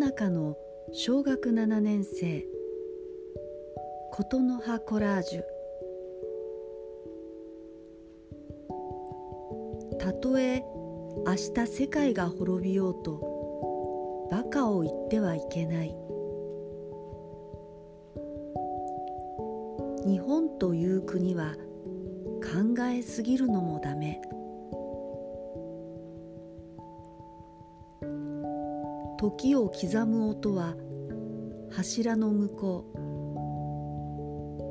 中の小学7年生琴の葉コラージュ。たとえ明日世界が滅びようとバカを言ってはいけない。日本という国は考えすぎるのもダメ。時を刻む音は柱の向こ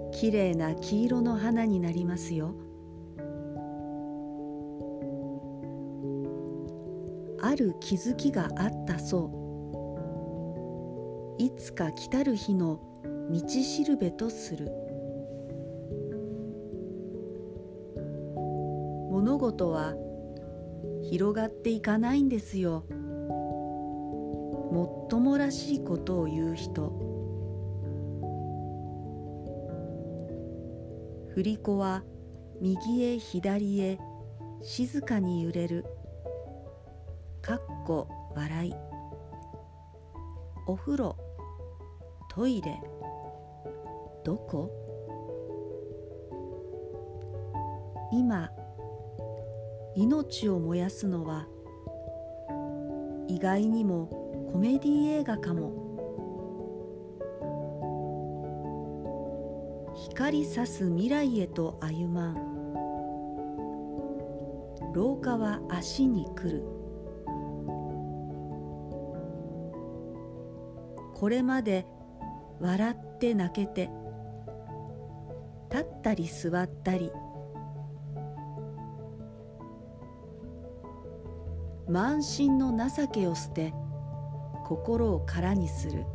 うきれいな黄色の花になりますよ。ある気づきがあったそう。いつか来たる日の道しるべとする。物事は広がっていかないんですよ。もっともらしいことを言う人。振り子は右へ左へ静かに揺れる。かっこ笑い。お風呂トイレ。どこ？今命を燃やすのは意外にもコメディ映画かも。光さす未来へと歩まん。廊下は足に来る。これまで笑って泣けて立ったり座ったり満身の情けを捨て心を空にする。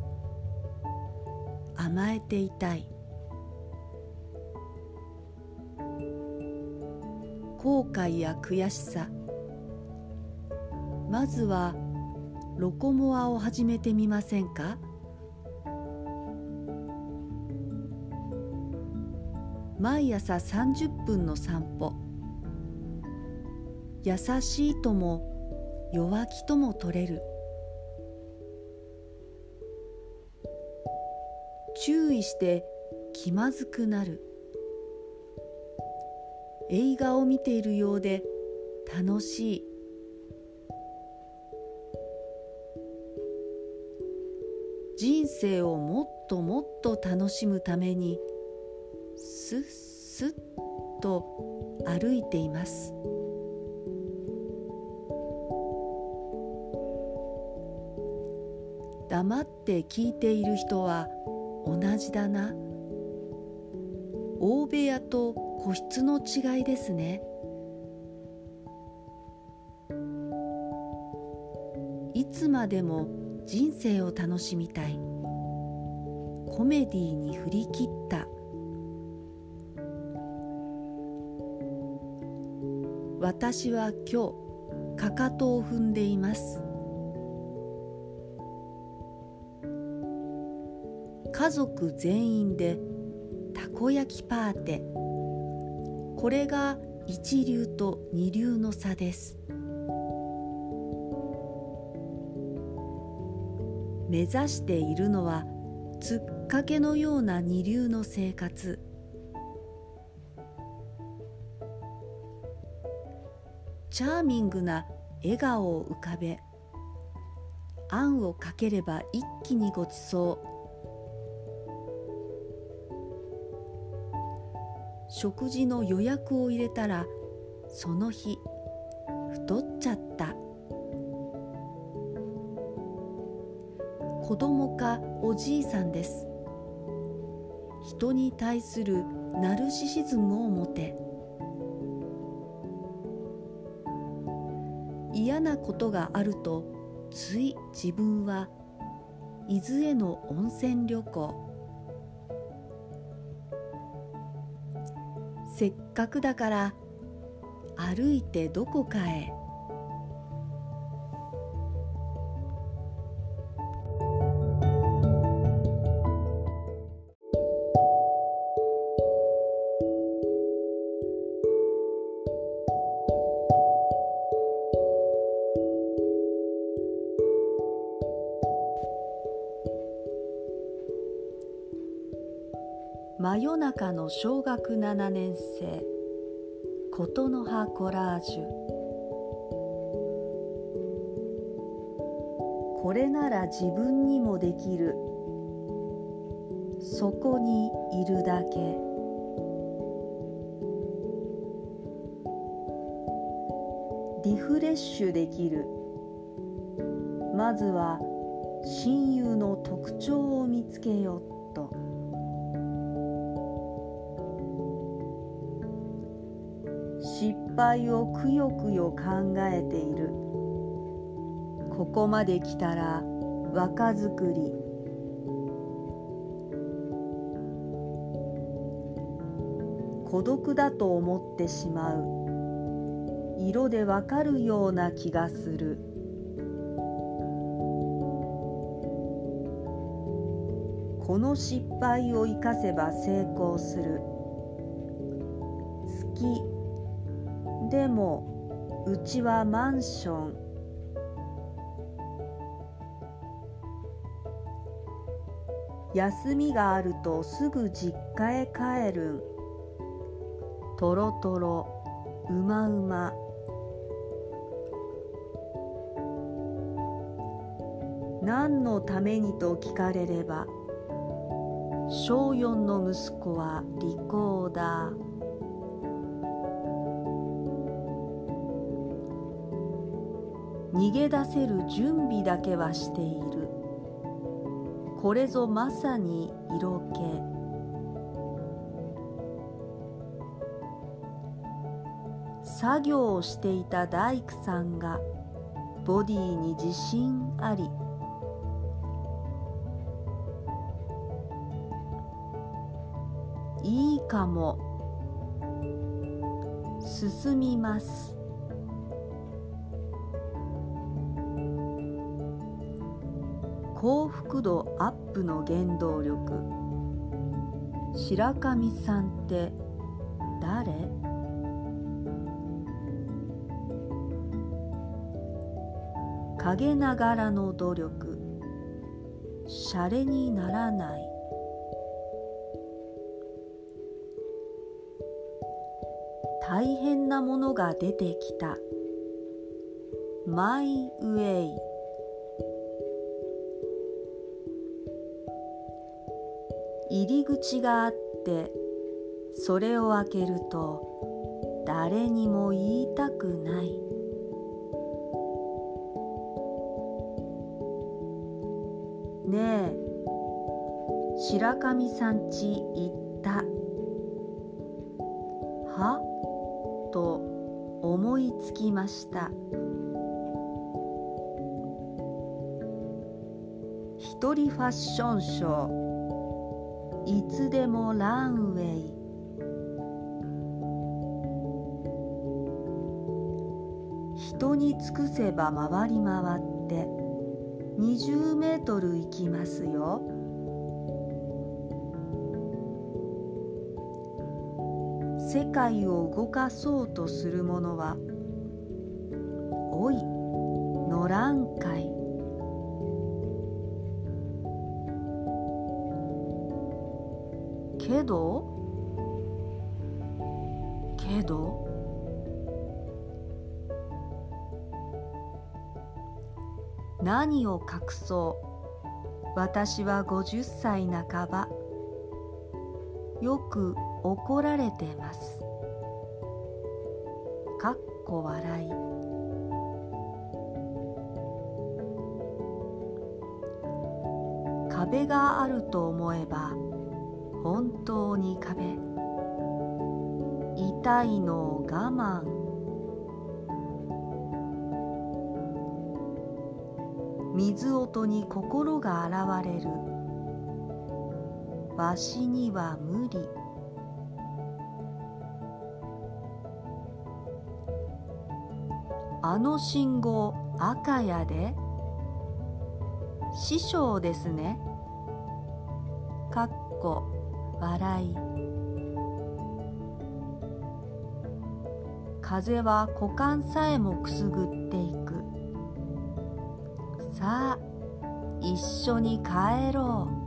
甘えていたい。後悔や悔しさ。まずはロコモアを始めてみませんか？毎朝30分の散歩。優しいとも弱気とも取れる。注意して気まずくなる。映画を見ているようで楽しい。人生をもっともっと楽しむためにすっすっと歩いています。黙って聞いている人は同じだな。大部屋と個室の違いですね。いつまでも人生を楽しみたい。コメディーに振り切った。私は今日かかとを踏んでいます。家族全員でたこ焼きパーテ。これが一流と二流の差です。目指しているのはつっかけのような二流の生活。チャーミングな笑顔を浮かべあんをかければ一気にごちそう食事の予約を入れたらその日太っちゃった。子供かおじいさんです。人に対するナルシシズムを持て。嫌なことがあるとつい自分は伊豆への温泉旅行。っかくだから歩いてどこかへ。真夜中の小学7年生。琴の葉コラージュ。これなら自分にもできる。そこにいるだけ。リフレッシュできる。まずは親友の特徴を見つけよっ失敗をくよくよ考えている。ここまで来たら若作り。孤独だと思ってしまう。色でわかるような気がする。この失敗を生かせば成功する。好きでもうちはマンション。休みがあるとすぐ実家へ帰る。んとろとろうまうま。何のためにと聞かれれば小4の息子はリコーダー。逃げ出せる準備だけはしている。これぞまさに色気。作業をしていた大工さんがボディに自信ありいいかも。進みます。幸福度アップの原動力。白神さんって誰？陰ながらの努力。シャレにならない。大変なものが出てきた。マイウェイ。入り口があってそれを開けると誰にも言いたくない。ねえ白神さんち行った。は？と思いつきました。一人ファッションショー。いつでもランウェイ。人に尽くせば回り回って20メートル行きますよ。世界を動かそうとする者はおいのらんかいけど？けど？何を隠そう？私は50歳半ば。よく怒られてます。かっこ笑い。壁があると思えば本当に壁。痛いのを我慢。水音に心が現れる。わしには無理。あの信号赤やで。師匠ですね。かっこ。笑い。風は股間さえもくすぐっていく。さあ一緒に帰ろう。